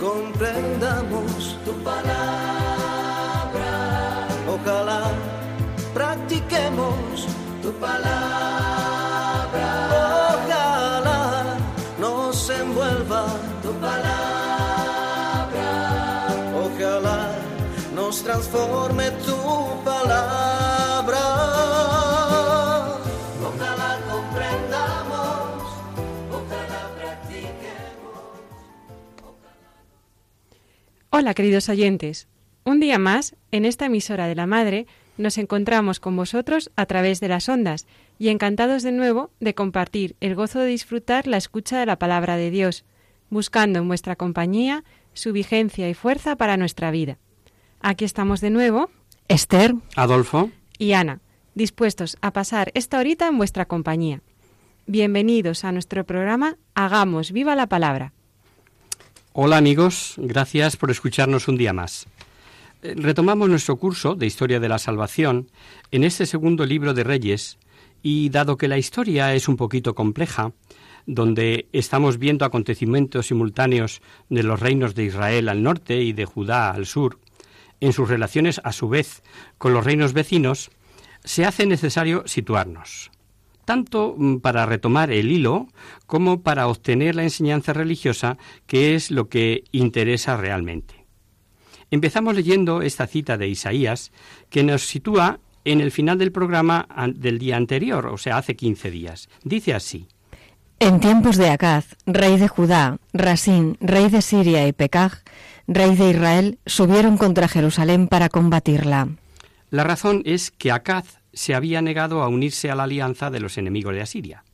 comprendamos tu palabra. Ojalá practiquemos tu palabra. Hola queridos oyentes, un día más, en esta emisora de la Madre, nos encontramos con vosotros a través de las ondas y encantados de nuevo de compartir el gozo de disfrutar la escucha de la palabra de Dios, buscando en vuestra compañía su vigencia y fuerza para nuestra vida. Aquí estamos de nuevo, Esther Adolfo. y Ana, dispuestos a pasar esta horita en vuestra compañía. Bienvenidos a nuestro programa Hagamos viva la palabra. Hola amigos, gracias por escucharnos un día más. Eh, Retomamos nuestro curso de Historia de la Salvación en este segundo libro de Reyes y dado que la historia es un poquito compleja, donde estamos viendo acontecimientos simultáneos de los reinos de Israel al norte y de Judá al sur, en sus relaciones a su vez con los reinos vecinos, se hace necesario situarnos, tanto mm, para retomar el hilo como para obtener la enseñanza religiosa, que es lo que interesa realmente. Empezamos leyendo esta cita de Isaías que nos sitúa en el final del programa del día anterior, o sea, hace 15 días. Dice así. En tiempos de Acaz, rey de Judá, Rasín, rey de Siria y Pekaj, rey de Israel, subieron contra Jerusalén para combatirla. La razón es que Acaz se había negado a unirse a la alianza de los enemigos de Asiria.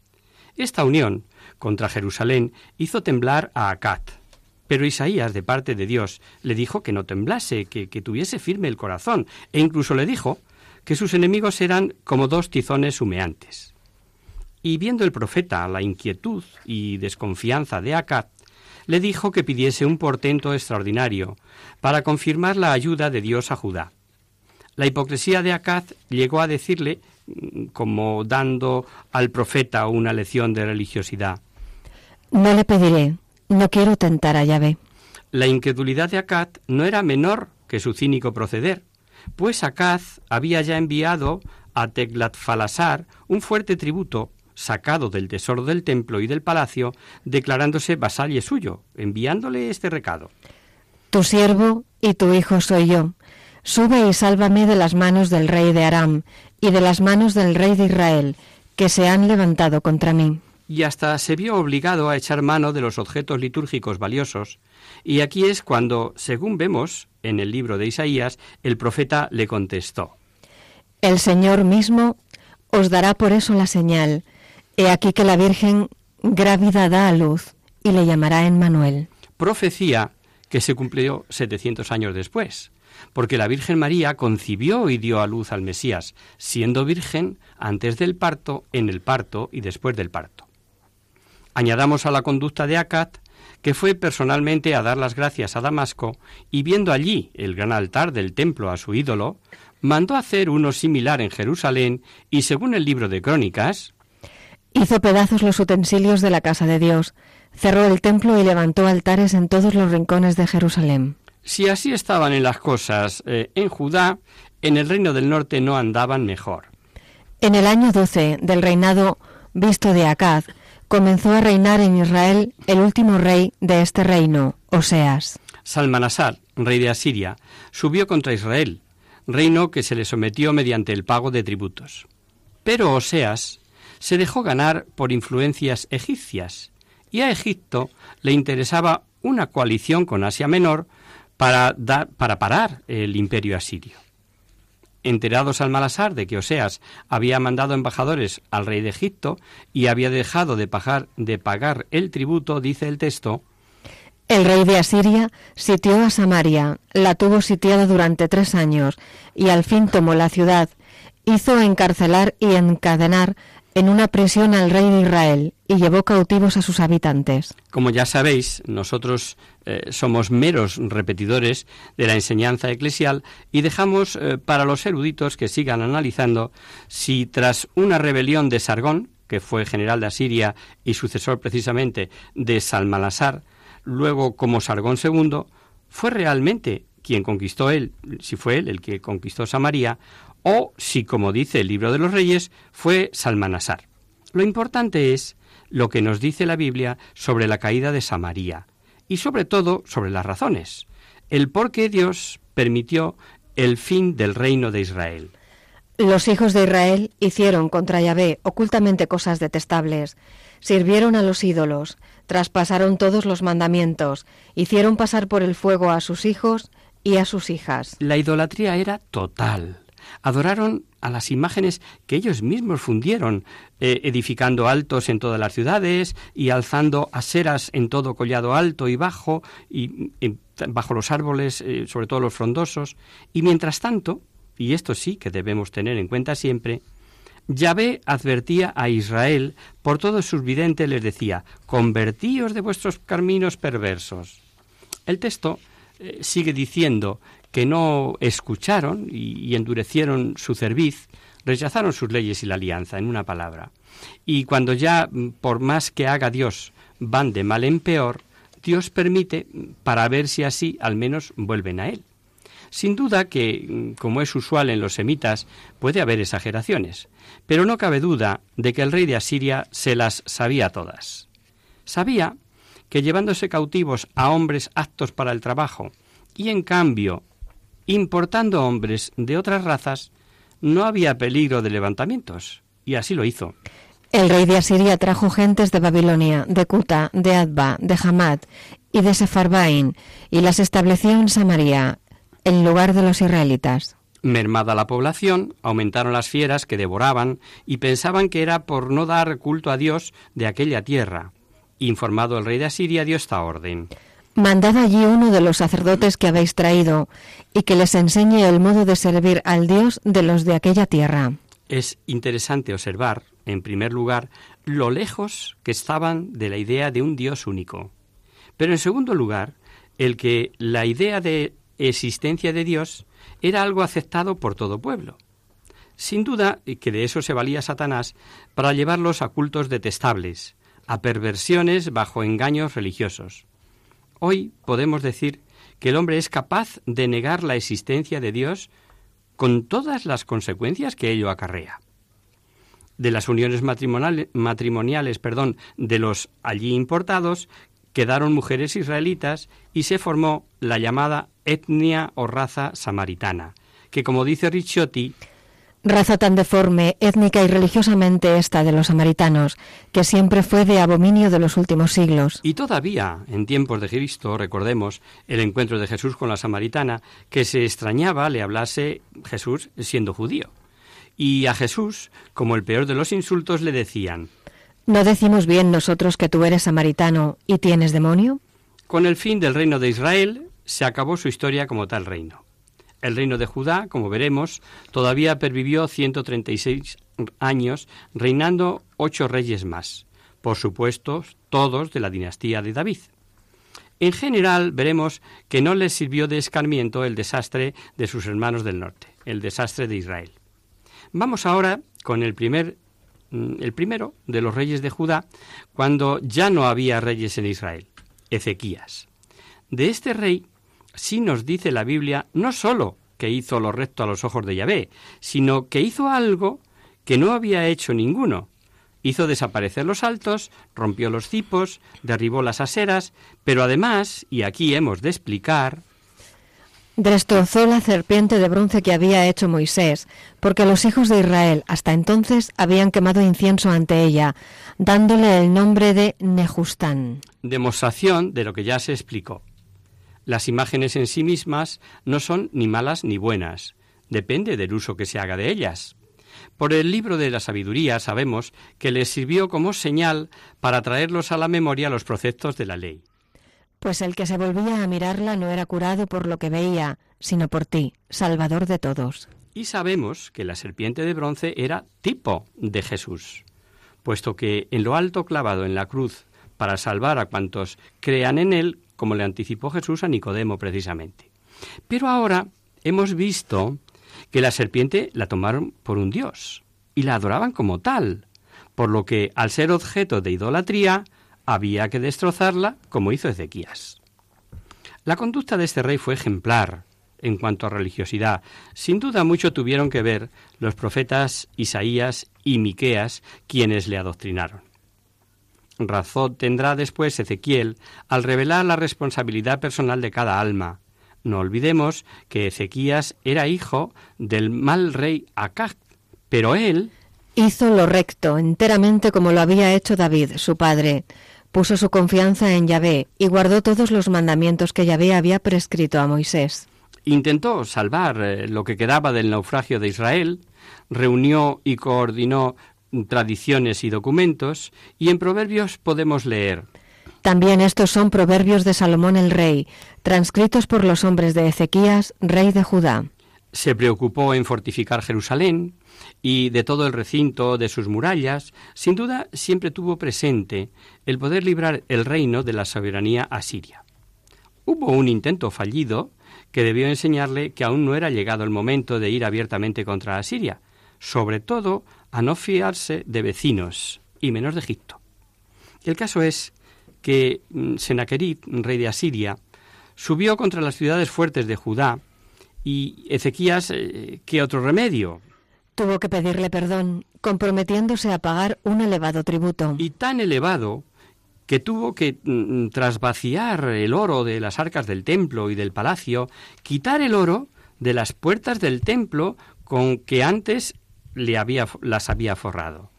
Esta unión contra Jerusalén hizo temblar a Acaz. Pero Isaías, de parte de Dios, le dijo que no temblase, que, que tuviese firme el corazón, e incluso le dijo que sus enemigos eran como dos tizones humeantes. Y viendo el profeta la inquietud y desconfianza de Acaz, le dijo que pidiese un portento extraordinario para confirmar la ayuda de Dios a Judá. La hipocresía de Acaz llegó a decirle, mm, como dando al profeta una lección de religiosidad, No le pediré, no quiero tentar a Yahvé. La incredulidad de Acaz no era menor que su cínico proceder, pues Acaz había ya enviado a Teglatfalasar un fuerte tributo sacado del tesoro del templo y del palacio, declarándose vasalle suyo, enviándole este recado. Tu siervo y tu hijo soy yo. Sube y sálvame de las manos del rey de Aram y de las manos del rey de Israel, que se han levantado contra mí. y hasta se vio obligado a echar mano de los objetos litúrgicos valiosos, y aquí es cuando, según vemos en el libro de Isaías, el profeta le contestó. El Señor mismo os dará por eso la señal. He aquí que la Virgen grávida da a luz y le llamará Emmanuel. Profecía que se cumplió 700 años después, porque la Virgen María concibió y dio a luz al Mesías, siendo virgen antes del parto, en el parto y después del parto. Añadamos a la conducta de Acat, que fue personalmente a dar las gracias a Damasco y viendo allí el gran altar del templo a su ídolo, mandó hacer uno similar en Jerusalén y según el libro de Crónicas, Hizo pedazos los utensilios de la casa de Dios, cerró el templo y levantó altares en todos los rincones de Jerusalén. Si así estaban en las cosas eh, en Judá, en el reino del norte no andaban mejor. En el año 12 del reinado visto de Acaz, comenzó a reinar en Israel el último rey de este reino, Oseas. Salmanasar, rey de Asiria, subió contra Israel, reino que se le sometió mediante el pago de tributos. Pero Oseas se dejó ganar por influencias egipcias, y a Egipto le interesaba una coalición con Asia Menor para, dar, para parar el imperio asirio. Enterado Salmanasar de que Oseas había mandado embajadores al rey de Egipto y había dejado de pagar, de pagar el tributo, dice el texto, El rey de Asiria sitió a Samaria, la tuvo sitiada durante tres años, y al fin tomó la ciudad. Hizo encarcelar y encadenar en una prisión al rey de Israel y llevó cautivos a sus habitantes. Como ya sabéis, nosotros eh, somos meros repetidores de la enseñanza eclesial y dejamos eh, para los eruditos que sigan analizando si tras una rebelión de Sargón, que fue general de Asiria y sucesor precisamente de Salmanasar, luego como Sargón II, fue realmente quien conquistó él, si fue él el que conquistó Samaria, o si, como dice el libro de los reyes, fue Salmanasar. Lo importante es lo que nos dice la Biblia sobre la caída de Samaria y sobre todo sobre las razones, el por qué Dios permitió el fin del reino de Israel. Los hijos de Israel hicieron contra Yahvé ocultamente cosas detestables, sirvieron a los ídolos, traspasaron todos los mandamientos, hicieron pasar por el fuego a sus hijos y a sus hijas. La idolatría era total adoraron a las imágenes que ellos mismos fundieron, eh, edificando altos en todas las ciudades y alzando aseras en todo collado alto y bajo, y, bajo los árboles, eh, sobre todo los frondosos. Y mientras tanto, y esto sí que debemos tener en cuenta siempre, Yahvé advertía a Israel por todos sus videntes, les decía, convertíos de vuestros caminos perversos. El texto eh, sigue diciendo que no escucharon y, endurecieron su cerviz, rechazaron sus leyes y la alianza, en una palabra. Y cuando ya, mm, por más que haga Dios, van de mal en peor, Dios permite mm, para ver si así al menos vuelven a Él. Sin duda que, mm, como es usual en los semitas, puede haber exageraciones, pero no cabe duda de que el rey de Asiria se las sabía todas. Sabía que llevándose cautivos a hombres aptos para el trabajo y en cambio importando hombres de otras razas, no había peligro de levantamientos, y así lo hizo. El rey de Asiria trajo gentes de Babilonia, de Cuta, de Adba, de Hamad y de Sefarbain, y las estableció en Samaria, en lugar de los israelitas. Mermada la población, aumentaron las fieras que devoraban y pensaban que era por no dar culto a Dios de aquella tierra. Informado el rey de Asiria dio esta orden. Mandad allí uno de los sacerdotes que habéis traído, y que les enseñe el modo de servir al Dios de los de aquella tierra. Es interesante observar, en primer lugar, lo lejos que estaban de la idea de un Dios único. Pero en segundo lugar, el que la idea de existencia de Dios era algo aceptado por todo pueblo. Sin duda que de eso se valía Satanás para llevarlos a cultos detestables, a perversiones bajo engaños religiosos. Hoy podemos decir que el hombre es capaz de negar la existencia de Dios con todas las consecuencias que ello acarrea. De las uniones matrimoniales, matrimoniales perdón, de los allí importados quedaron mujeres israelitas y se formó la llamada etnia o raza samaritana, que como dice Ricciotti, Raza tan deforme, étnica y religiosamente esta de los samaritanos, que siempre fue de abominio de los últimos siglos. Y todavía, en tiempos de Cristo, recordemos el encuentro de Jesús con la samaritana, que se extrañaba le hablase Jesús siendo judío. Y a Jesús, como el peor de los insultos, le decían, ¿No decimos bien nosotros que tú eres samaritano y tienes demonio? Con el fin del reino de Israel, se acabó su historia como tal reino. El reino de Judá, como veremos, todavía pervivió 136 años, reinando ocho reyes más, por supuesto, todos de la dinastía de David. En general, veremos que no les sirvió de escarmiento el desastre de sus hermanos del norte, el desastre de Israel. Vamos ahora con el primer mm, el primero de los reyes de Judá, cuando ya no había reyes en Israel, Ezequías. De este rey sí nos dice la Biblia no sólo que hizo lo recto a los ojos de Yahvé, sino que hizo algo que no había hecho ninguno. Hizo desaparecer los altos, rompió los cipos, derribó las aseras, pero además, y aquí hemos de explicar, destrozó la serpiente de bronce que había hecho Moisés, porque los hijos de Israel hasta entonces habían quemado incienso ante ella, dándole el nombre de Nejustán. Demostración de lo que ya se explicó. Las imágenes en sí mismas no son ni malas ni buenas, depende del uso que se haga de ellas. Por el libro de la sabiduría sabemos que les sirvió como señal para traerlos a la memoria los preceptos de la ley. Pues el que se volvía a mirarla no era curado por lo que veía, sino por ti, Salvador de todos. Y sabemos que la serpiente de bronce era tipo de Jesús, puesto que en lo alto clavado en la cruz para salvar a cuantos crean en él, como le anticipó Jesús a Nicodemo precisamente. Pero ahora hemos visto que la serpiente la tomaron por un dios y la adoraban como tal, por lo que al ser objeto de idolatría había que destrozarla como hizo Ezequías. La conducta de este rey fue ejemplar en cuanto a religiosidad. Sin duda mucho tuvieron que ver los profetas Isaías y Miqueas quienes le adoctrinaron. Razón tendrá después Ezequiel al revelar la responsabilidad personal de cada alma. No olvidemos que Ezequías era hijo del mal rey Acaz, pero él hizo lo recto enteramente como lo había hecho David, su padre. Puso su confianza en Yahvé y guardó todos los mandamientos que Yahvé había prescrito a Moisés. Intentó salvar eh, lo que quedaba del naufragio de Israel, reunió y coordinó tradiciones y documentos, y en Proverbios podemos leer También estos son proverbios de Salomón el rey, transcritos por los hombres de Ezequías, rey de Judá. Se preocupó en fortificar Jerusalén y de todo el recinto de sus murallas, sin duda siempre tuvo presente el poder librar el reino de la soberanía asiria. Hubo un intento fallido que debió enseñarle que aún no era llegado el momento de ir abiertamente contra Asiria, sobre todo a no fiarse de vecinos, y menos de Egipto. El caso es que mm, Senaquerit, rey de Asiria, subió contra las ciudades fuertes de Judá, y Ezequías, eh, ¿qué otro remedio? Tuvo que pedirle perdón, comprometiéndose a pagar un elevado tributo. Y tan elevado que tuvo que mm, tras vaciar el oro de las arcas del templo y del palacio, quitar el oro de las puertas del templo con que antes le había, las había forrado.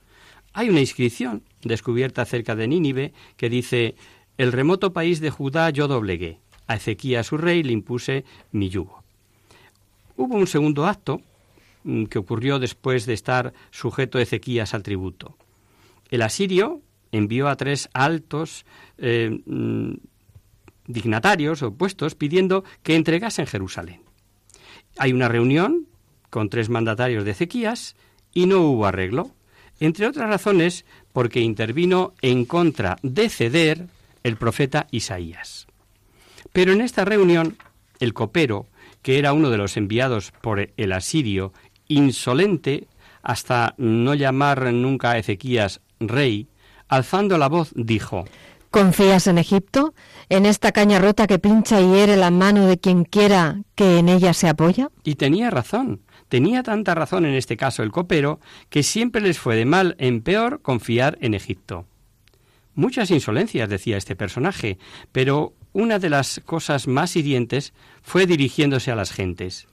Hay una inscripción descubierta cerca de Nínive que dice El remoto país de Judá yo doblegué, a Ezequías su rey le impuse mi yugo. Hubo un segundo acto mm, que ocurrió después de estar sujeto Ezequías al tributo. El asirio envió a tres altos eh, mm, dignatarios o puestos pidiendo que entregasen Jerusalén. Hay una reunión con tres mandatarios de Ezequías y no hubo arreglo, entre otras razones porque intervino en contra de ceder el profeta Isaías. Pero en esta reunión, el copero, que era uno de los enviados por el asirio, insolente hasta no llamar nunca a Ezequías rey, alzando la voz, dijo ¿Confías en Egipto? ¿En esta caña rota que pincha y hiere la mano de quien quiera que en ella se apoya? Y tenía razón. Tenía tanta razón en este caso el copero que siempre les fue de mal en peor confiar en Egipto. Muchas insolencias decía este personaje, pero una de las cosas más hirientes fue dirigiéndose a las gentes.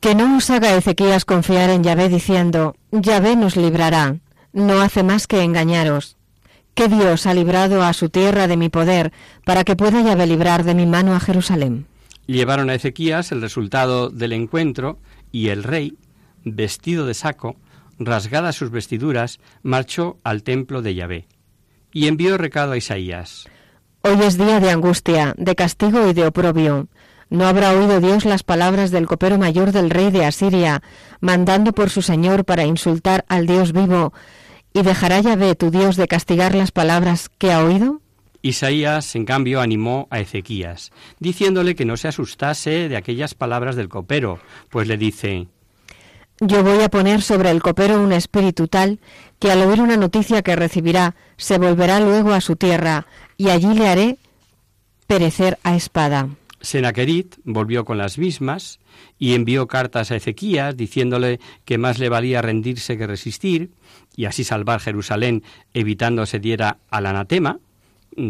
Que no os haga Ezequías confiar en Yahvé diciendo, Yahvé nos librará. No hace más que engañaros. Que Dios ha librado a su tierra de mi poder, para que pueda Yahvé librar de mi mano a Jerusalén. Llevaron a Ezequías el resultado del encuentro y el rey, vestido de saco, rasgadas sus vestiduras, marchó al templo de Yahvé y envió recado a Isaías. Hoy es día de angustia, de castigo y de oprobio. ¿No habrá oído Dios las palabras del copero mayor del rey de Asiria, mandando por su señor para insultar al Dios vivo, y dejará Yahvé tu Dios de castigar las palabras que ha oído? Isaías, en cambio, animó a Ezequías, diciéndole que no se asustase de aquellas palabras del copero, pues le dice Yo voy a poner sobre el copero un espíritu tal que al oír una noticia que recibirá, se volverá luego a su tierra, y allí le haré perecer a espada. Senaquerit volvió con las mismas y envió cartas a Ezequías diciéndole que más le valía rendirse que resistir y así salvar Jerusalén evitando se diera al anatema,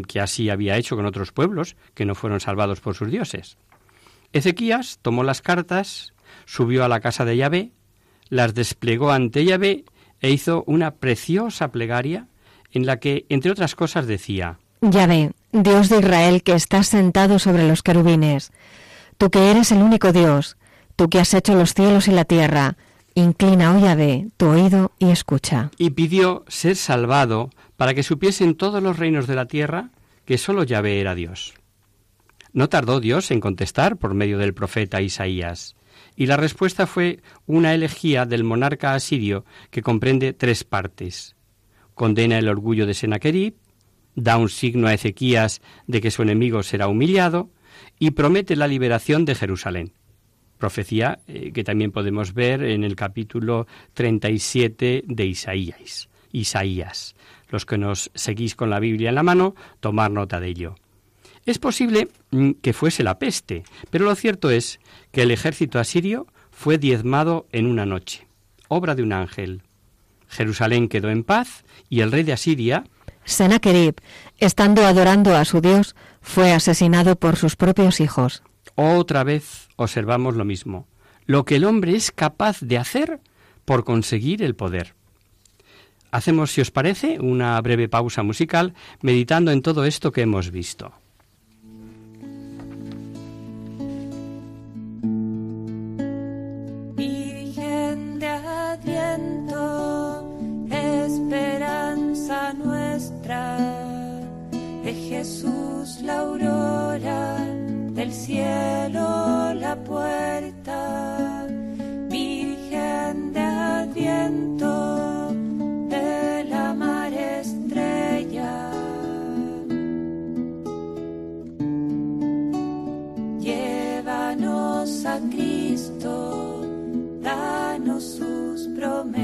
que así había hecho con otros pueblos que no fueron salvados por sus dioses. Ezequías tomó las cartas, subió a la casa de Yahvé, las desplegó ante Yahvé e hizo una preciosa plegaria en la que, entre otras cosas, decía Yahvé, Dios de Israel que estás sentado sobre los querubines, tú que eres el único Dios, tú que has hecho los cielos y la tierra, inclina, oh Yahvé, tu oído y escucha. Y pidió ser salvado para que supiesen todos los reinos de la tierra que sólo Yahvé era Dios. No tardó Dios en contestar por medio del profeta Isaías, y la respuesta fue una elegía del monarca asirio que comprende tres partes. Condena el orgullo de Sennacherib, da un signo a Ezequías de que su enemigo será humillado y promete la liberación de Jerusalén. Profecía eh, que también podemos ver en el capítulo 37 de Isaías. Isaías. Los que nos seguís con la Biblia en la mano, tomar nota de ello. Es posible mm, que fuese la peste, pero lo cierto es que el ejército asirio fue diezmado en una noche, obra de un ángel. Jerusalén quedó en paz y el rey de Asiria, Sennacherib, estando adorando a su Dios, fue asesinado por sus propios hijos. Otra vez observamos lo mismo, lo que el hombre es capaz de hacer por conseguir el poder. Hacemos, si os parece, una breve pausa musical meditando en todo esto que hemos visto. Virgen de Adviento, esperanza nuestra, de Jesús la aurora, del cielo la puerta, Virgen de Adviento, a Cristo, danos sus promesas.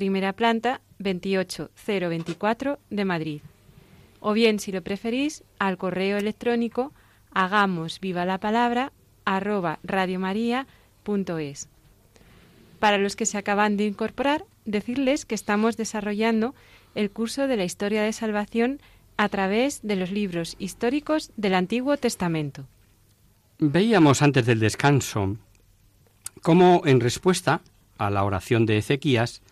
primera planta 28024 de Madrid. O bien, si lo preferís, al correo electrónico hagamos viva la palabra arroba radiomaria.es. Para los que se acaban de incorporar, decirles que estamos desarrollando el curso de la historia de salvación a través de los libros históricos del Antiguo Testamento. Veíamos antes del descanso cómo, en respuesta a la oración de Ezequías,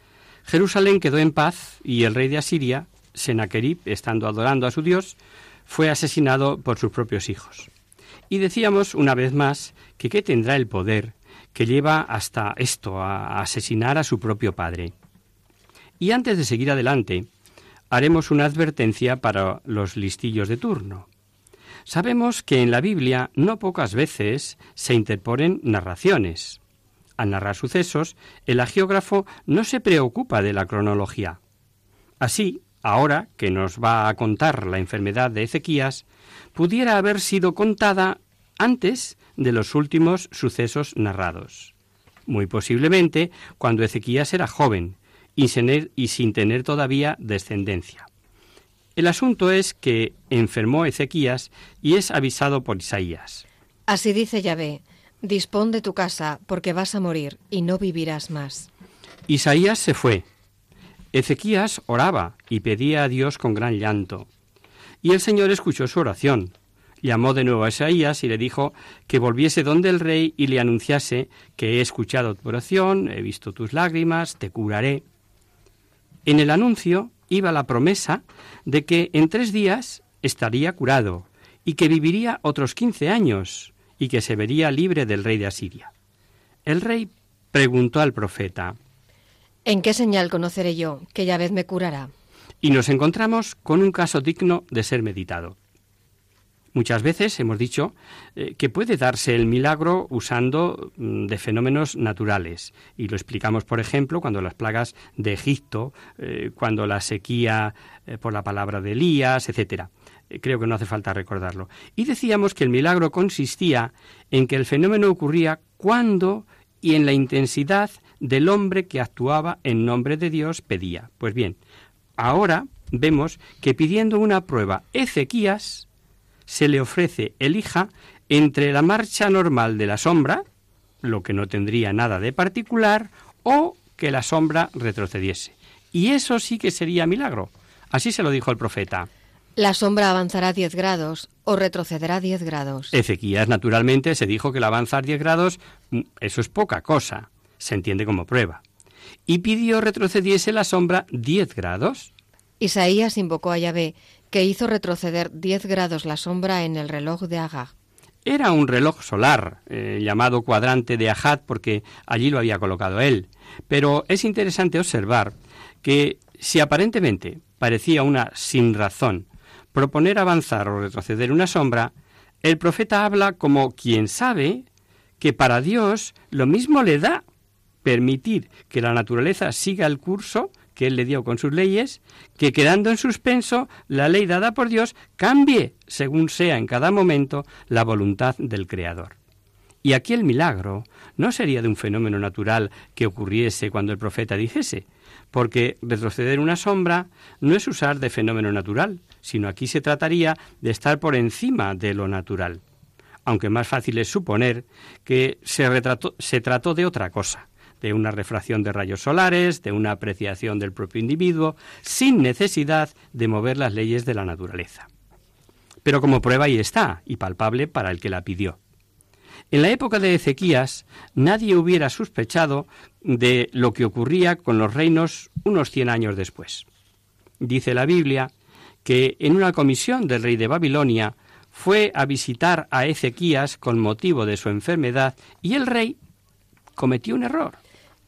Jerusalén quedó en paz y el rey de Asiria, Sennacherib, estando adorando a su Dios, fue asesinado por sus propios hijos. Y decíamos una vez más que qué tendrá el poder que lleva hasta esto, a asesinar a su propio padre. Y antes de seguir adelante, haremos una advertencia para los listillos de turno. Sabemos que en la Biblia no pocas veces se interponen narraciones. Al narrar sucesos, el agiógrafo no se preocupa de la cronología. Así, ahora que nos va a contar la enfermedad de Ezequías, pudiera haber sido contada antes de los últimos sucesos narrados. Muy posiblemente cuando Ezequías era joven y sin tener, y sin tener todavía descendencia. El asunto es que enfermó Ezequías y es avisado por Isaías. Así dice Yahvé, dispón de tu casa, porque vas a morir y no vivirás más. Isaías se fue. Ezequías oraba y pedía a Dios con gran llanto. Y el Señor escuchó su oración. Llamó de nuevo a Isaías y le dijo que volviese donde el rey y le anunciase que he escuchado tu oración, he visto tus lágrimas, te curaré. En el anuncio iba la promesa de que en tres días estaría curado y que viviría otros quince años y que se vería libre del rey de Asiria. El rey preguntó al profeta, ¿En qué señal conoceré yo que Yahvé me curará? Y nos encontramos con un caso digno de ser meditado. Muchas veces hemos dicho eh, que puede darse el milagro usando mm, de fenómenos naturales. Y lo explicamos, por ejemplo, cuando las plagas de Egipto, eh, cuando la sequía eh, por la palabra de Elías, etcétera. Creo que no hace falta recordarlo. Y decíamos que el milagro consistía en que el fenómeno ocurría cuando y en la intensidad del hombre que actuaba en nombre de Dios pedía. Pues bien, ahora vemos que pidiendo una prueba Ezequías se le ofrece elija entre la marcha normal de la sombra, lo que no tendría nada de particular, o que la sombra retrocediese. Y eso sí que sería milagro. Así se lo dijo el profeta. La sombra avanzará 10 grados o retrocederá 10 grados. Ezequías, naturalmente, se dijo que el avanzar 10 grados, mm, eso es poca cosa, se entiende como prueba. Y pidió retrocediese la sombra 10 grados. Isaías invocó a Yahvé, que hizo retroceder 10 grados la sombra en el reloj de Agag. Era un reloj solar, eh, llamado cuadrante de Ajad, porque allí lo había colocado él. Pero es interesante observar que si aparentemente parecía una sin razón proponer avanzar o retroceder una sombra, el profeta habla como quien sabe que para Dios lo mismo le da permitir que la naturaleza siga el curso que él le dio con sus leyes, que quedando en suspenso la ley dada por Dios cambie, según sea en cada momento, la voluntad del Creador. Y aquí el milagro no sería de un fenómeno natural que ocurriese cuando el profeta dijese, porque retroceder una sombra no es usar de fenómeno natural, sino aquí se trataría de estar por encima de lo natural, aunque más fácil es suponer que se, trató de otra cosa, de una refracción de rayos solares, de una apreciación del propio individuo, sin necesidad de mover las leyes de la naturaleza. Pero como prueba ahí está, y palpable para el que la pidió. En la época de Ezequías nadie hubiera sospechado de lo que ocurría con los reinos unos cien años después. Dice la Biblia que en una comisión del rey de Babilonia fue a visitar a Ezequías con motivo de su enfermedad y el rey cometió un error.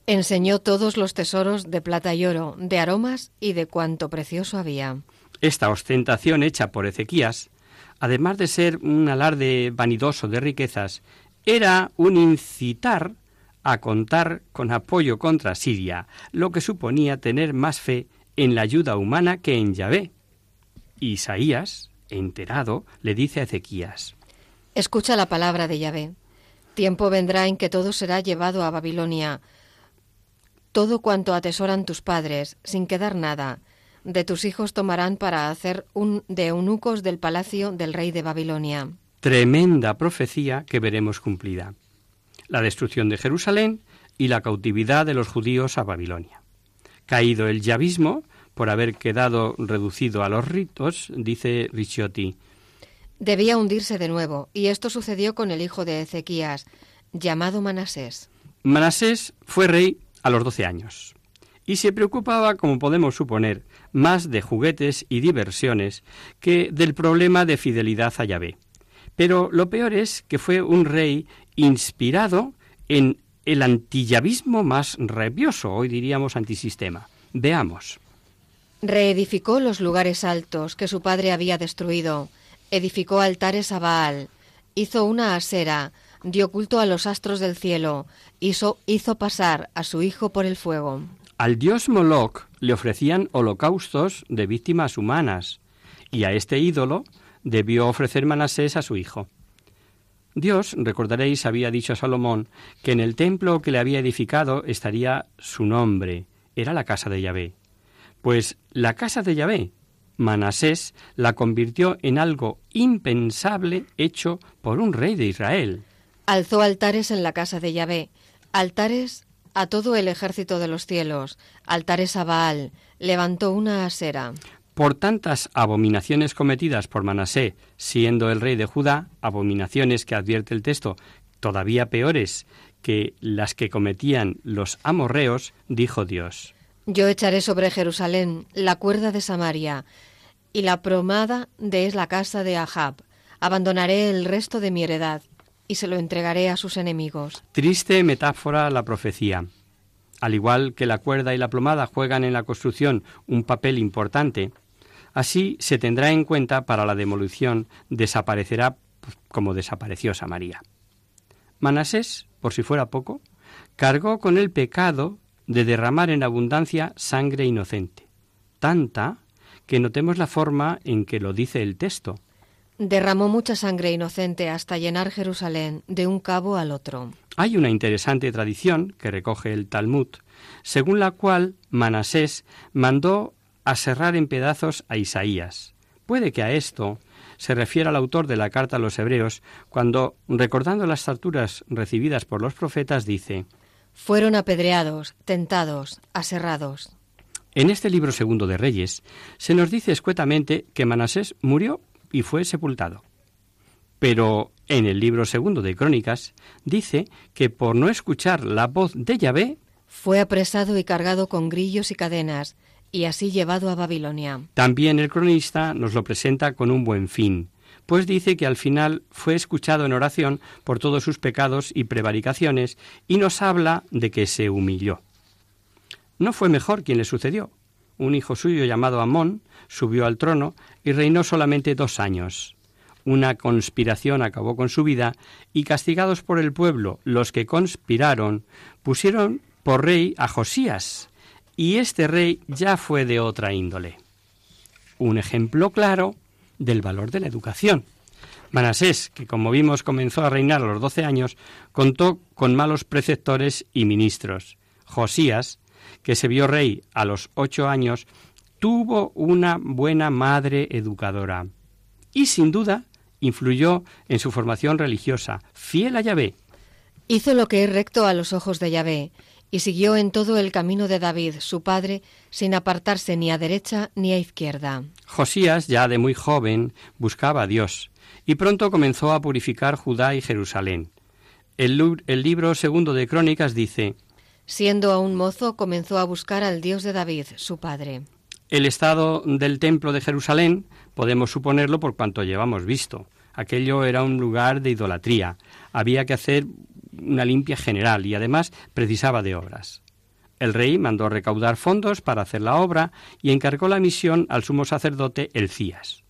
Enseñó todos los tesoros de plata y oro, de aromas y de cuanto precioso había. Esta ostentación hecha por Ezequías, además de ser un alarde vanidoso de riquezas, era un incitar a contar con apoyo contra Siria, lo que suponía tener más fe en la ayuda humana que en Yahvé. Isaías, enterado, le dice a Ezequías, Escucha la palabra de Yahvé. Tiempo vendrá en que todo será llevado a Babilonia, todo cuanto atesoran tus padres, sin quedar nada. De tus hijos tomarán para hacer un de eunucos del palacio del rey de Babilonia tremenda profecía que veremos cumplida. La destrucción de Jerusalén y la cautividad de los judíos a Babilonia. Caído el yavismo, por haber quedado reducido a los ritos, dice Ricciotti, debía hundirse de nuevo, y esto sucedió con el hijo de Ezequías, llamado Manasés. Manasés fue rey a los doce años, y se preocupaba, como podemos suponer, más de juguetes y diversiones que del problema de fidelidad a Yahvé. Pero lo peor es que fue un rey inspirado en el antillavismo más rabioso, hoy diríamos antisistema. Veamos. Reedificó los lugares altos que su padre había destruido, edificó altares a Baal, hizo una asera, dio culto a los astros del cielo, hizo, hizo pasar a su hijo por el fuego. Al dios Moloch le ofrecían holocaustos de víctimas humanas, y a este ídolo debió ofrecer Manasés a su hijo. Dios, recordaréis, había dicho a Salomón que en el templo que le había edificado estaría su nombre, era la casa de Yahvé. Pues la casa de Yahvé, Manasés, la convirtió en algo impensable hecho por un rey de Israel. Alzó altares en la casa de Yahvé, altares a todo el ejército de los cielos, altares a Baal, levantó una asera por tantas abominaciones cometidas por Manasé, siendo el rey de Judá, abominaciones que advierte el texto, todavía peores que las que cometían los amorreos, dijo Dios. Yo echaré sobre Jerusalén la cuerda de Samaria y la promada de la casa de Ahab. Abandonaré el resto de mi heredad y se lo entregaré a sus enemigos. Triste metáfora la profecía. Al igual que la cuerda y la plomada juegan en la construcción un papel importante, así se tendrá en cuenta para la demolición, desaparecerá pues, como desapareció Samaria. Manasés, por si fuera poco, cargó con el pecado de derramar en abundancia sangre inocente, tanta que notemos la forma en que lo dice el texto. Derramó mucha sangre inocente hasta llenar Jerusalén de un cabo al otro. Hay una interesante tradición que recoge el Talmud, según la cual Manasés mandó aserrar en pedazos a Isaías. Puede que a esto se refiera al autor de la carta a los hebreos cuando, recordando las torturas recibidas por los profetas, dice fueron apedreados, tentados, aserrados. En este libro segundo de Reyes se nos dice escuetamente que Manasés murió y fue sepultado. Pero en el libro segundo de Crónicas dice que por no escuchar la voz de Yahvé fue apresado y cargado con grillos y cadenas y así llevado a Babilonia. También el cronista nos lo presenta con un buen fin, pues dice que al final fue escuchado en oración por todos sus pecados y prevaricaciones y nos habla de que se humilló. No fue mejor quien le sucedió. Un hijo suyo llamado Amón subió al trono y reinó solamente dos años. Una conspiración acabó con su vida y castigados por el pueblo los que conspiraron pusieron por rey a Josías y este rey ya fue de otra índole. Un ejemplo claro del valor de la educación. Manasés, que como vimos comenzó a reinar a los doce años, contó con malos preceptores y ministros. Josías, que se vio rey a los ocho años, tuvo una buena madre educadora y sin duda influyó en su formación religiosa, fiel a Yahvé. Hizo lo que es recto a los ojos de Yahvé y siguió en todo el camino de David, su padre, sin apartarse ni a derecha ni a izquierda. Josías, ya de muy joven, buscaba a Dios, y pronto comenzó a purificar Judá y Jerusalén. El, el libro segundo de Crónicas dice, Siendo aún mozo, comenzó a buscar al Dios de David, su padre. El estado del templo de Jerusalén podemos suponerlo por cuanto llevamos visto. Aquello era un lugar de idolatría. Había que hacer una limpia general y además precisaba de obras. El rey mandó recaudar fondos para hacer la obra y encargó la misión al sumo sacerdote Elcías.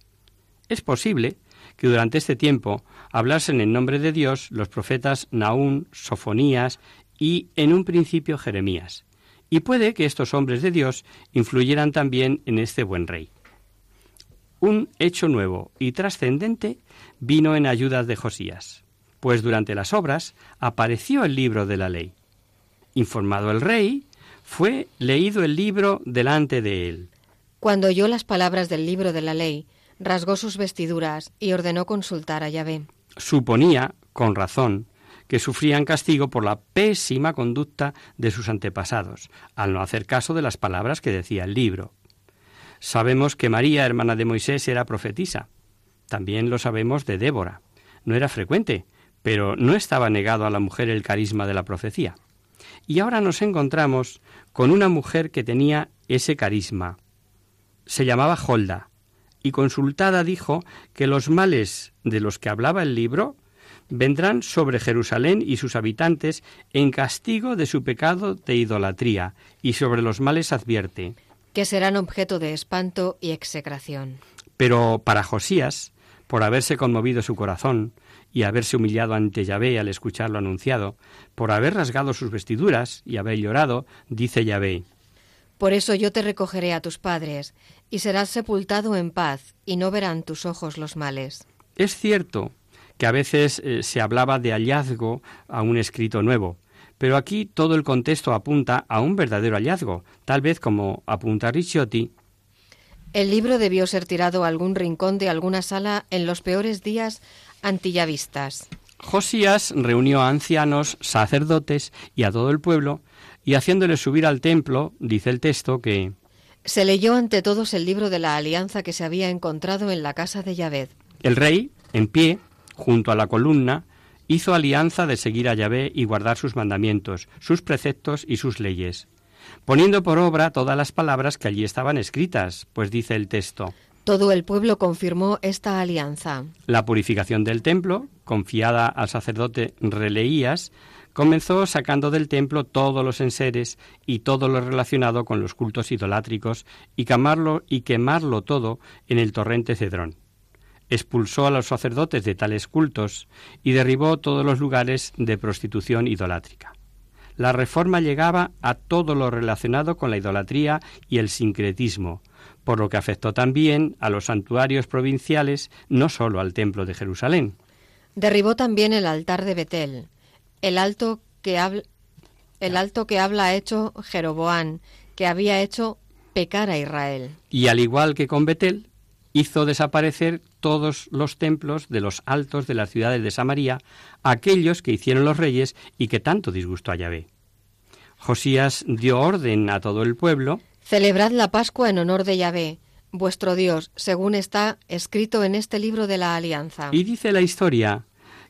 Es posible que durante este tiempo hablasen en nombre de Dios los profetas Naún, Sofonías y en un principio Jeremías, y puede que estos hombres de Dios influyeran también en este buen rey. Un hecho nuevo y trascendente vino en ayuda de Josías pues durante las obras apareció el libro de la ley. Informado el rey, fue leído el libro delante de él. Cuando oyó las palabras del libro de la ley, rasgó sus vestiduras y ordenó consultar a Yahvé. Suponía, con razón, que sufrían castigo por la pésima conducta de sus antepasados, al no hacer caso de las palabras que decía el libro. Sabemos que María, hermana de Moisés, era profetisa. También lo sabemos de Débora. No era frecuente, pero no estaba negado a la mujer el carisma de la profecía. Y ahora nos encontramos con una mujer que tenía ese carisma. Se llamaba Holda, y consultada dijo que los males de los que hablaba el libro vendrán sobre Jerusalén y sus habitantes en castigo de su pecado de idolatría, y sobre los males advierte que serán objeto de espanto y execración. Pero para Josías, por haberse conmovido su corazón, y haberse humillado ante Yahvé al escuchar lo anunciado, por haber rasgado sus vestiduras y haber llorado, dice Yahvé. Por eso yo te recogeré a tus padres, y serás sepultado en paz, y no verán tus ojos los males. Es cierto que a veces eh, se hablaba de hallazgo a un escrito nuevo, pero aquí todo el contexto apunta a un verdadero hallazgo, tal vez como apunta Ricciotti. El libro debió ser tirado a algún rincón de alguna sala en los peores días antillavistas. Josías reunió a ancianos, sacerdotes y a todo el pueblo, y haciéndoles subir al templo, dice el texto que Se leyó ante todos el libro de la alianza que se había encontrado en la casa de Yahvé. El rey, en pie, junto a la columna, hizo alianza de seguir a Yahvé y guardar sus mandamientos, sus preceptos y sus leyes, poniendo por obra todas las palabras que allí estaban escritas, pues dice el texto. Todo el pueblo confirmó esta alianza. La purificación del templo, confiada al sacerdote Releías, comenzó sacando del templo todos los enseres y todo lo relacionado con los cultos idolátricos y quemarlo, y quemarlo todo en el torrente Cedrón. Expulsó a los sacerdotes de tales cultos y derribó todos los lugares de prostitución idolátrica. La reforma llegaba a todo lo relacionado con la idolatría y el sincretismo, por lo que afectó también a los santuarios provinciales, no sólo al templo de Jerusalén. Derribó también el altar de Betel, el alto que habla, el alto que habla ha hecho Jeroboán, que había hecho pecar a Israel. Y al igual que con Betel, hizo desaparecer todos los templos de los altos de las ciudades de Samaria, aquellos que hicieron los reyes y que tanto disgustó a Yahvé. Josías dio orden a todo el pueblo. Celebrad la Pascua en honor de Yahvé, vuestro Dios, según está escrito en este libro de la Alianza. Y dice la historia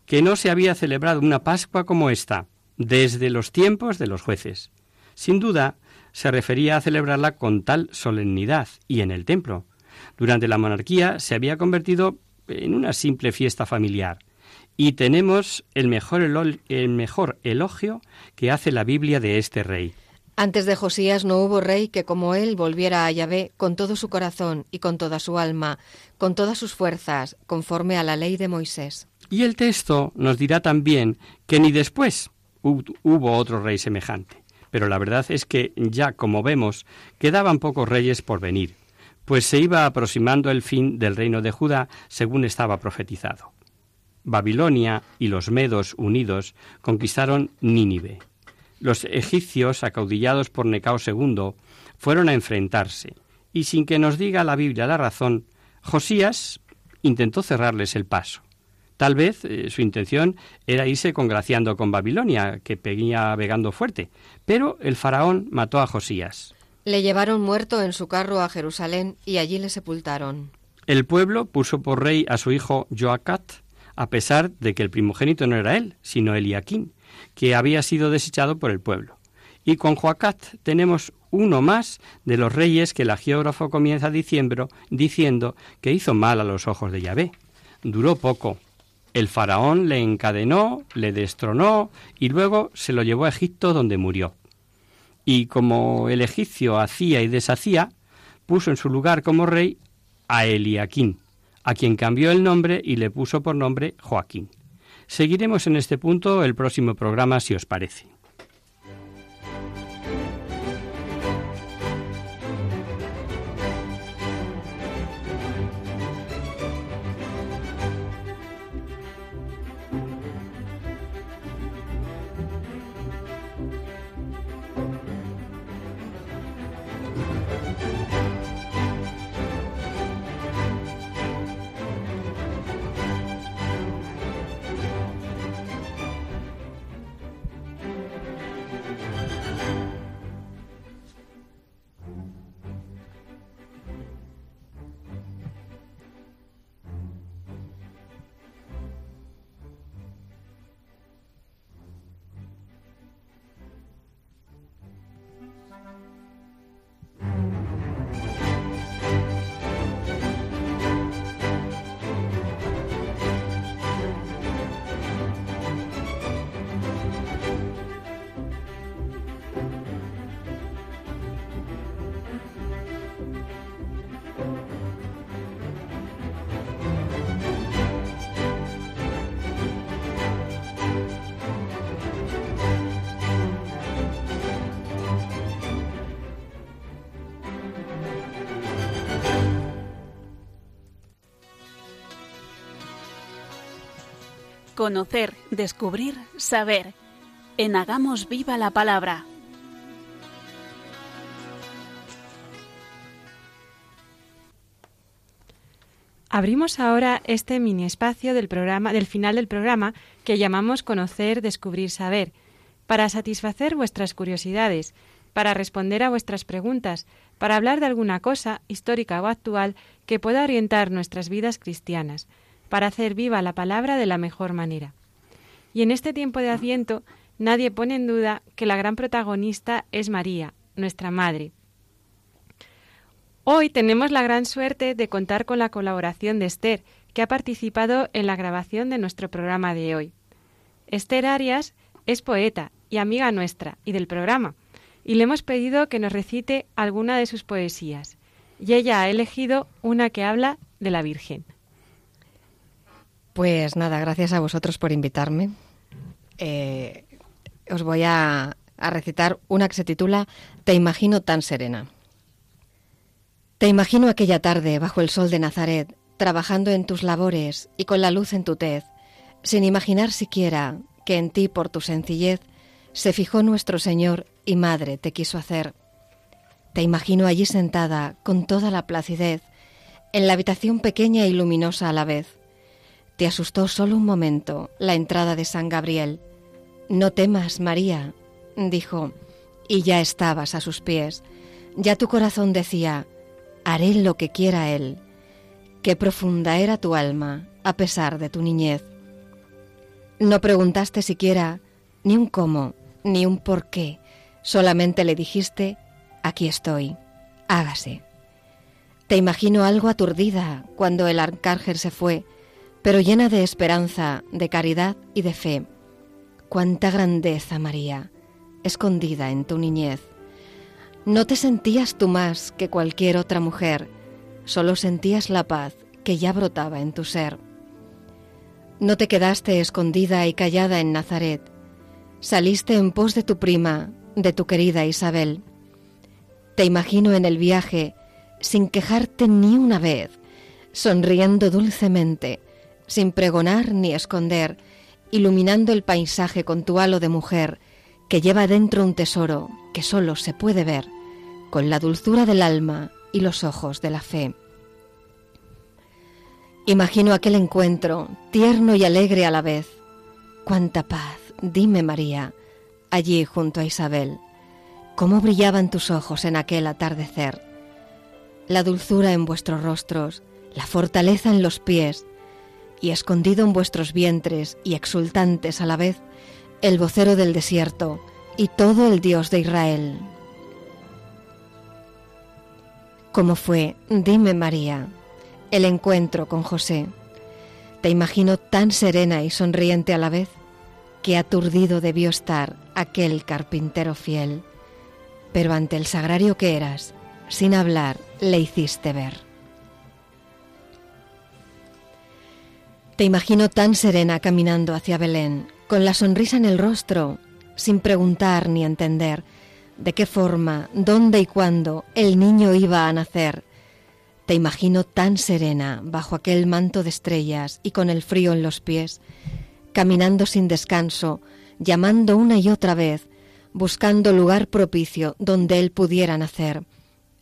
que no se había celebrado una Pascua como esta desde los tiempos de los jueces. Sin duda, se refería a celebrarla con tal solemnidad y en el templo. Durante la monarquía se había convertido en una simple fiesta familiar. Y tenemos el mejor, el mejor elogio que hace la Biblia de este rey. Antes de Josías no hubo rey que como él volviera a Yahvé con todo su corazón y con toda su alma, con todas sus fuerzas, conforme a la ley de Moisés. Y el texto nos dirá también que ni después hubo otro rey semejante. Pero la verdad es que ya, como vemos, quedaban pocos reyes por venir, pues se iba aproximando el fin del reino de Judá según estaba profetizado. Babilonia y los medos unidos conquistaron Nínive. Los egipcios, acaudillados por Necao II, fueron a enfrentarse, y sin que nos diga la Biblia la razón, Josías intentó cerrarles el paso. Tal vez eh, su intención era irse congraciando con Babilonia, que peguía vegando fuerte, pero el faraón mató a Josías. Le llevaron muerto en su carro a Jerusalén y allí le sepultaron. El pueblo puso por rey a su hijo Joacat, a pesar de que el primogénito no era él, sino Eliaquín, que había sido desechado por el pueblo. Y con Joacat tenemos uno más de los reyes que el geógrafo comienza diciendo, diciendo que hizo mal a los ojos de Yahvé. Duró poco, el faraón le encadenó, le destronó y luego se lo llevó a Egipto donde murió. Y como el egipcio hacía y deshacía, puso en su lugar como rey a Eliaquín, a quien cambió el nombre y le puso por nombre Joaquín. Seguiremos en este punto el próximo programa si os parece. Conocer, descubrir, saber. En Hagamos Viva la Palabra. Abrimos ahora este mini espacio del programa, del final del programa, que llamamos Conocer, Descubrir, Saber, para satisfacer vuestras curiosidades, para responder a vuestras preguntas, para hablar de alguna cosa histórica o actual que pueda orientar nuestras vidas cristianas, para hacer viva la palabra de la mejor manera. Y en este tiempo de Adviento, nadie pone en duda que la gran protagonista es María, nuestra Madre. Hoy tenemos la gran suerte de contar con la colaboración de Esther, que ha participado en la grabación de nuestro programa de hoy. Esther Arias es poeta y amiga nuestra y del programa, y le hemos pedido que nos recite alguna de sus poesías, y ella ha elegido una que habla de la Virgen. Pues nada, gracias a vosotros por invitarme. Eh, os voy a, a recitar una que se titula Te imagino tan serena. Te imagino aquella tarde bajo el sol de Nazaret, trabajando en tus labores y con la luz en tu tez, sin imaginar siquiera que en ti por tu sencillez se fijó nuestro Señor y Madre te quiso hacer. Te imagino allí sentada con toda la placidez, en la habitación pequeña y luminosa a la vez. Te asustó solo un momento la entrada de San Gabriel. No temas, María, dijo, y ya estabas a sus pies. Ya tu corazón decía, haré lo que quiera Él. Qué profunda era tu alma, a pesar de tu niñez. No preguntaste siquiera ni un cómo, ni un por qué, solamente le dijiste, aquí estoy, hágase. Te imagino algo aturdida cuando el arcángel se fue, pero llena de esperanza, de caridad y de fe. Cuánta grandeza, María, escondida en tu niñez. No te sentías tú más que cualquier otra mujer, solo sentías la paz que ya brotaba en tu ser. No te quedaste escondida y callada en Nazaret, saliste en pos de tu prima, de tu querida Isabel. Te imagino en el viaje, sin quejarte ni una vez, sonriendo dulcemente, sin pregonar ni esconder, iluminando el paisaje con tu halo de mujer, que lleva dentro un tesoro que solo se puede ver con la dulzura del alma y los ojos de la fe. Imagino aquel encuentro, tierno y alegre a la vez. Cuánta paz, dime María, allí junto a Isabel. Cómo brillaban tus ojos en aquel atardecer. La dulzura en vuestros rostros, la fortaleza en los pies, y escondido en vuestros vientres y exultantes a la vez, el vocero del desierto y todo el Dios de Israel. ¿Cómo fue, dime María, el encuentro con José? Te imagino tan serena y sonriente a la vez que aturdido debió estar aquel carpintero fiel, pero ante el sagrario que eras, sin hablar, le hiciste ver. Te imagino tan serena caminando hacia Belén, con la sonrisa en el rostro, sin preguntar ni entender de qué forma, dónde y cuándo el niño iba a nacer. Te imagino tan serena bajo aquel manto de estrellas y con el frío en los pies, caminando sin descanso, llamando una y otra vez, buscando lugar propicio donde él pudiera nacer.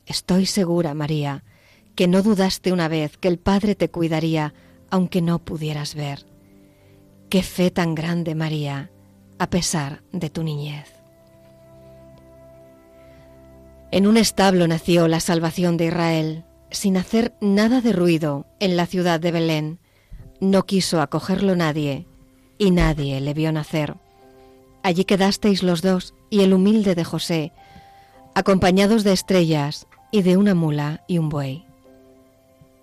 Estoy segura, María, que no dudaste una vez que el Padre te cuidaría, aunque no pudieras ver. Qué fe tan grande, María, a pesar de tu niñez. En un establo nació la salvación de Israel, sin hacer nada de ruido en la ciudad de Belén. No quiso acogerlo nadie, y nadie le vio nacer. Allí quedasteis los dos y el humilde de José, acompañados de estrellas y de una mula y un buey.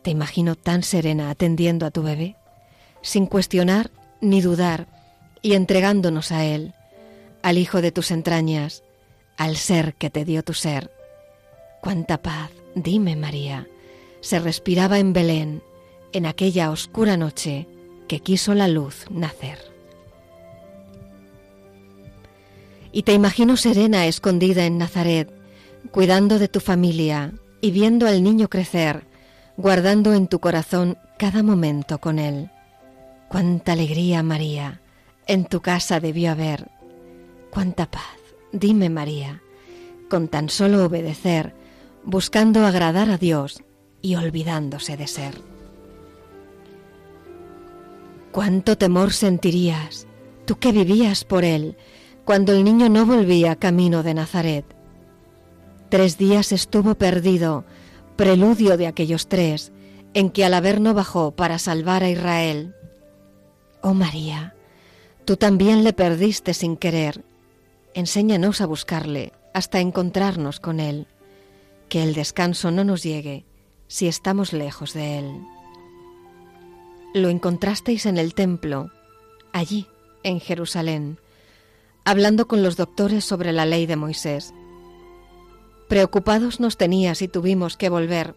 Te imagino tan serena atendiendo a tu bebé, sin cuestionar ni dudar, y entregándonos a Él, al Hijo de tus entrañas, al ser que te dio tu ser. Cuánta paz, dime María, se respiraba en Belén, en aquella oscura noche que quiso la luz nacer. Y te imagino serena escondida en Nazaret, cuidando de tu familia y viendo al niño crecer, guardando en tu corazón cada momento con él. Cuánta alegría, María, en tu casa debió haber. Cuánta paz, dime, María, con tan solo obedecer, buscando agradar a Dios y olvidándose de ser. Cuánto temor sentirías, tú que vivías por él, cuando el niño no volvía camino de Nazaret. Tres días estuvo perdido, preludio de aquellos tres, en que al Averno bajó para salvar a Israel. Oh María, tú también le perdiste sin querer. Enséñanos a buscarle hasta encontrarnos con él, que el descanso no nos llegue si estamos lejos de él. Lo encontrasteis en el templo, allí, en Jerusalén, hablando con los doctores sobre la ley de Moisés. Preocupados nos tenías y tuvimos que volver.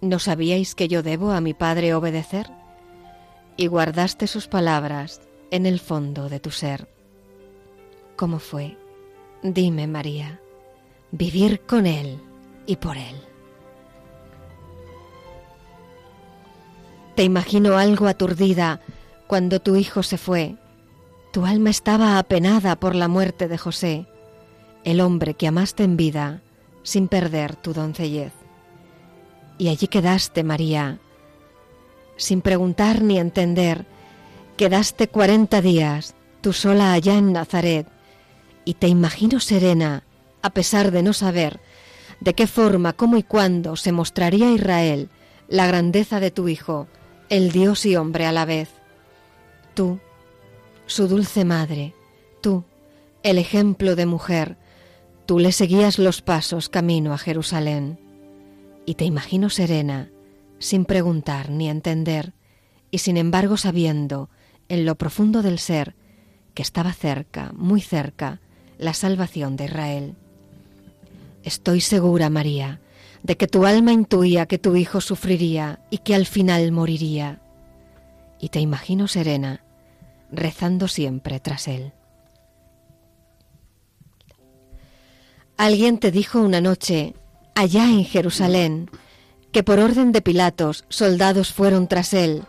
¿No sabíais que yo debo a mi Padre obedecer? Y guardaste sus palabras en el fondo de tu ser. ¿Cómo fue? Dime, María, vivir con Él y por Él. Te imagino algo aturdida cuando tu hijo se fue. Tu alma estaba apenada por la muerte de José, el hombre que amaste en vida sin perder tu doncellez. Y allí quedaste, María, sin preguntar ni entender, quedaste cuarenta días, tú sola allá en Nazaret, y te imagino serena, a pesar de no saber de qué forma, cómo y cuándo se mostraría Israel la grandeza de tu Hijo, el Dios y hombre a la vez. Tú, su dulce madre, tú, el ejemplo de mujer, tú le seguías los pasos camino a Jerusalén. Y te imagino serena, sin preguntar ni entender, y sin embargo sabiendo, en lo profundo del ser, que estaba cerca, muy cerca, la salvación de Israel. Estoy segura, María, de que tu alma intuía que tu hijo sufriría y que al final moriría. Y te imagino serena, rezando siempre tras él. Alguien te dijo una noche, allá en Jerusalén, que por orden de Pilatos soldados fueron tras él,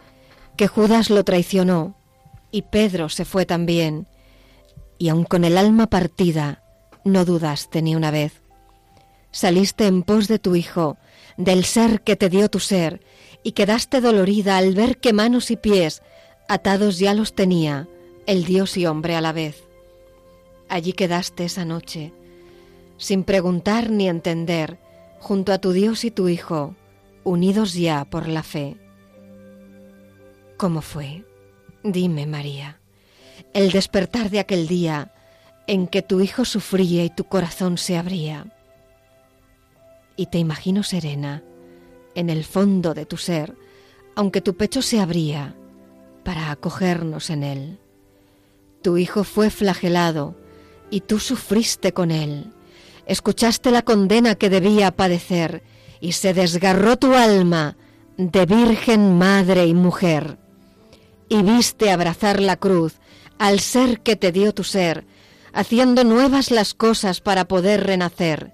que Judas lo traicionó y Pedro se fue también, y aun con el alma partida, no dudaste ni una vez. Saliste en pos de tu Hijo, del ser que te dio tu ser, y quedaste dolorida al ver que manos y pies atados ya los tenía el Dios y hombre a la vez. Allí quedaste esa noche, sin preguntar ni entender, junto a tu Dios y tu Hijo, unidos ya por la fe. ¿Cómo fue? Dime, María, el despertar de aquel día en que tu Hijo sufría y tu corazón se abría y te imagino serena, en el fondo de tu ser, aunque tu pecho se abría para acogernos en él. Tu hijo fue flagelado y tú sufriste con él. Escuchaste la condena que debía padecer y se desgarró tu alma de virgen, madre y mujer. Y viste abrazar la cruz al ser que te dio tu ser, haciendo nuevas las cosas para poder renacer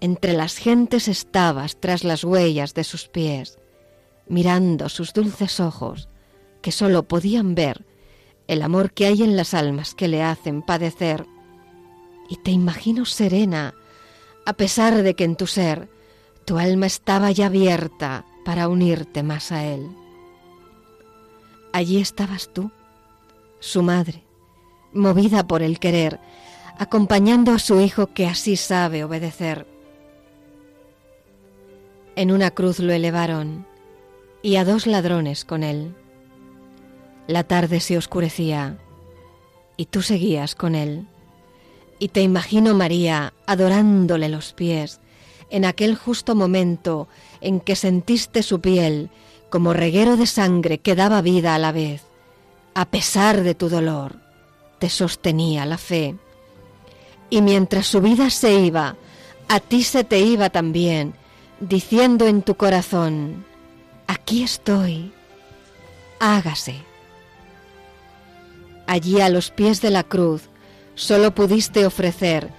entre las gentes estabas tras las huellas de sus pies, mirando sus dulces ojos, que sólo podían ver el amor que hay en las almas que le hacen padecer. Y te imagino serena, a pesar de que en tu ser tu alma estaba ya abierta para unirte más a él. Allí estabas tú, su madre, movida por el querer, acompañando a su hijo que así sabe obedecer en una cruz lo elevaron y a dos ladrones con él. La tarde se oscurecía y tú seguías con él. Y te imagino María adorándole los pies en aquel justo momento en que sentiste su piel como reguero de sangre que daba vida a la vez. A pesar de tu dolor, te sostenía la fe. Y mientras su vida se iba, a ti se te iba también diciendo en tu corazón, aquí estoy, hágase. Allí a los pies de la cruz solo pudiste ofrecer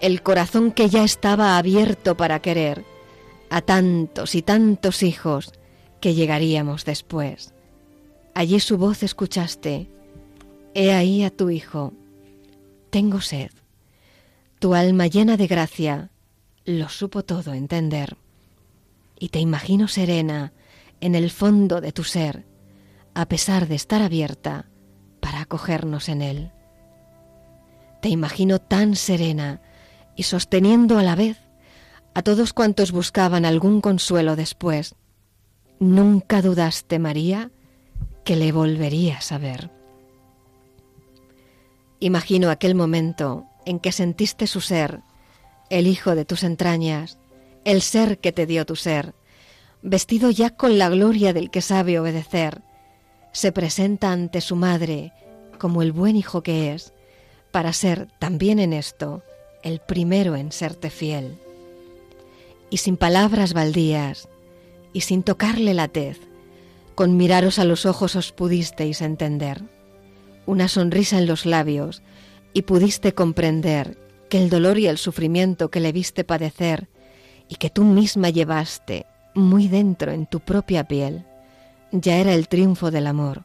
el corazón que ya estaba abierto para querer a tantos y tantos hijos que llegaríamos después. Allí su voz escuchaste, he ahí a tu hijo, tengo sed. Tu alma llena de gracia lo supo todo entender y te imagino serena en el fondo de tu ser, a pesar de estar abierta para acogernos en él. Te imagino tan serena y sosteniendo a la vez a todos cuantos buscaban algún consuelo después, nunca dudaste, María, que le volverías a ver. Imagino aquel momento en que sentiste su ser, el hijo de tus entrañas, el ser que te dio tu ser, vestido ya con la gloria del que sabe obedecer, se presenta ante su madre como el buen hijo que es, para ser también en esto el primero en serte fiel. Y sin palabras baldías, y sin tocarle la tez, con miraros a los ojos os pudisteis entender, una sonrisa en los labios, y pudiste comprender que el dolor y el sufrimiento que le viste padecer y que tú misma llevaste muy dentro en tu propia piel, ya era el triunfo del amor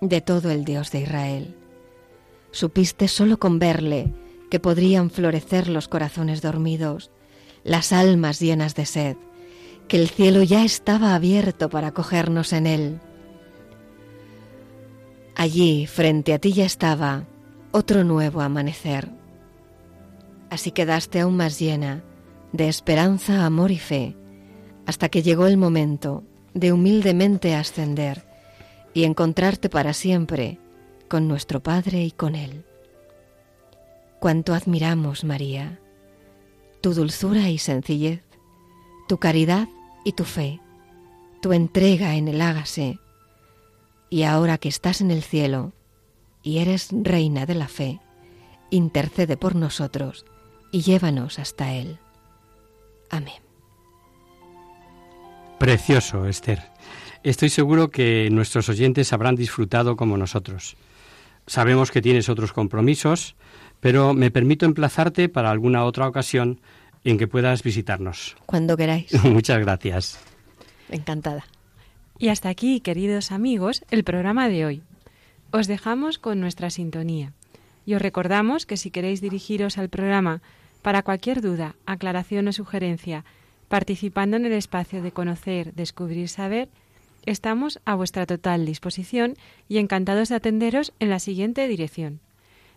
de todo el Dios de Israel. Supiste solo con verle que podrían florecer los corazones dormidos, las almas llenas de sed, que el cielo ya estaba abierto para acogernos en él. Allí, frente a ti ya estaba otro nuevo amanecer. Así quedaste aún más llena de esperanza, amor y fe, hasta que llegó el momento de humildemente ascender y encontrarte para siempre con nuestro Padre y con Él. Cuánto admiramos, María, tu dulzura y sencillez, tu caridad y tu fe, tu entrega en el hágase, y ahora que estás en el cielo y eres reina de la fe, intercede por nosotros y llévanos hasta Él. Amén. Precioso, Esther. Estoy seguro que nuestros oyentes habrán disfrutado como nosotros. Sabemos que tienes otros compromisos, pero me permito emplazarte para alguna otra ocasión en que puedas visitarnos. Cuando queráis. Muchas gracias. Encantada. Y hasta aquí, queridos amigos, el programa de hoy. Os dejamos con nuestra sintonía. Y os recordamos que si queréis dirigiros al programa para cualquier duda, aclaración o sugerencia, participando en el espacio de conocer, descubrir, saber, estamos a vuestra total disposición y encantados de atenderos en la siguiente dirección.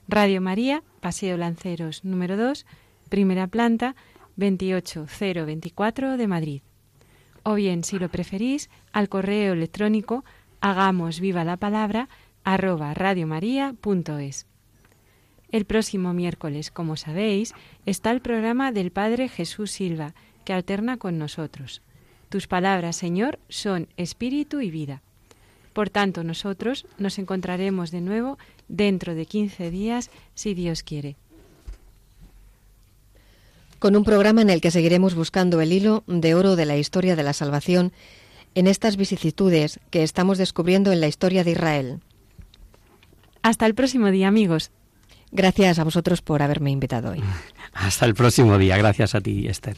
Radio María, Paseo Lanceros número 2, primera planta, 28024 de Madrid. O bien, si lo preferís, al correo electrónico hagamos viva la palabra arroba radiomaria.es. El próximo miércoles, como sabéis, está el programa del Padre Jesús Silva, que alterna con nosotros. Tus palabras, Señor, son espíritu y vida. Por tanto, nosotros nos encontraremos de nuevo dentro de 15 días, si Dios quiere. Con un programa en el que seguiremos buscando el hilo de oro de la historia de la salvación en estas vicisitudes que estamos descubriendo en la historia de Israel. Hasta el próximo día, amigos. Gracias a vosotros por haberme invitado hoy. Hasta el próximo día. Gracias a ti, Esther.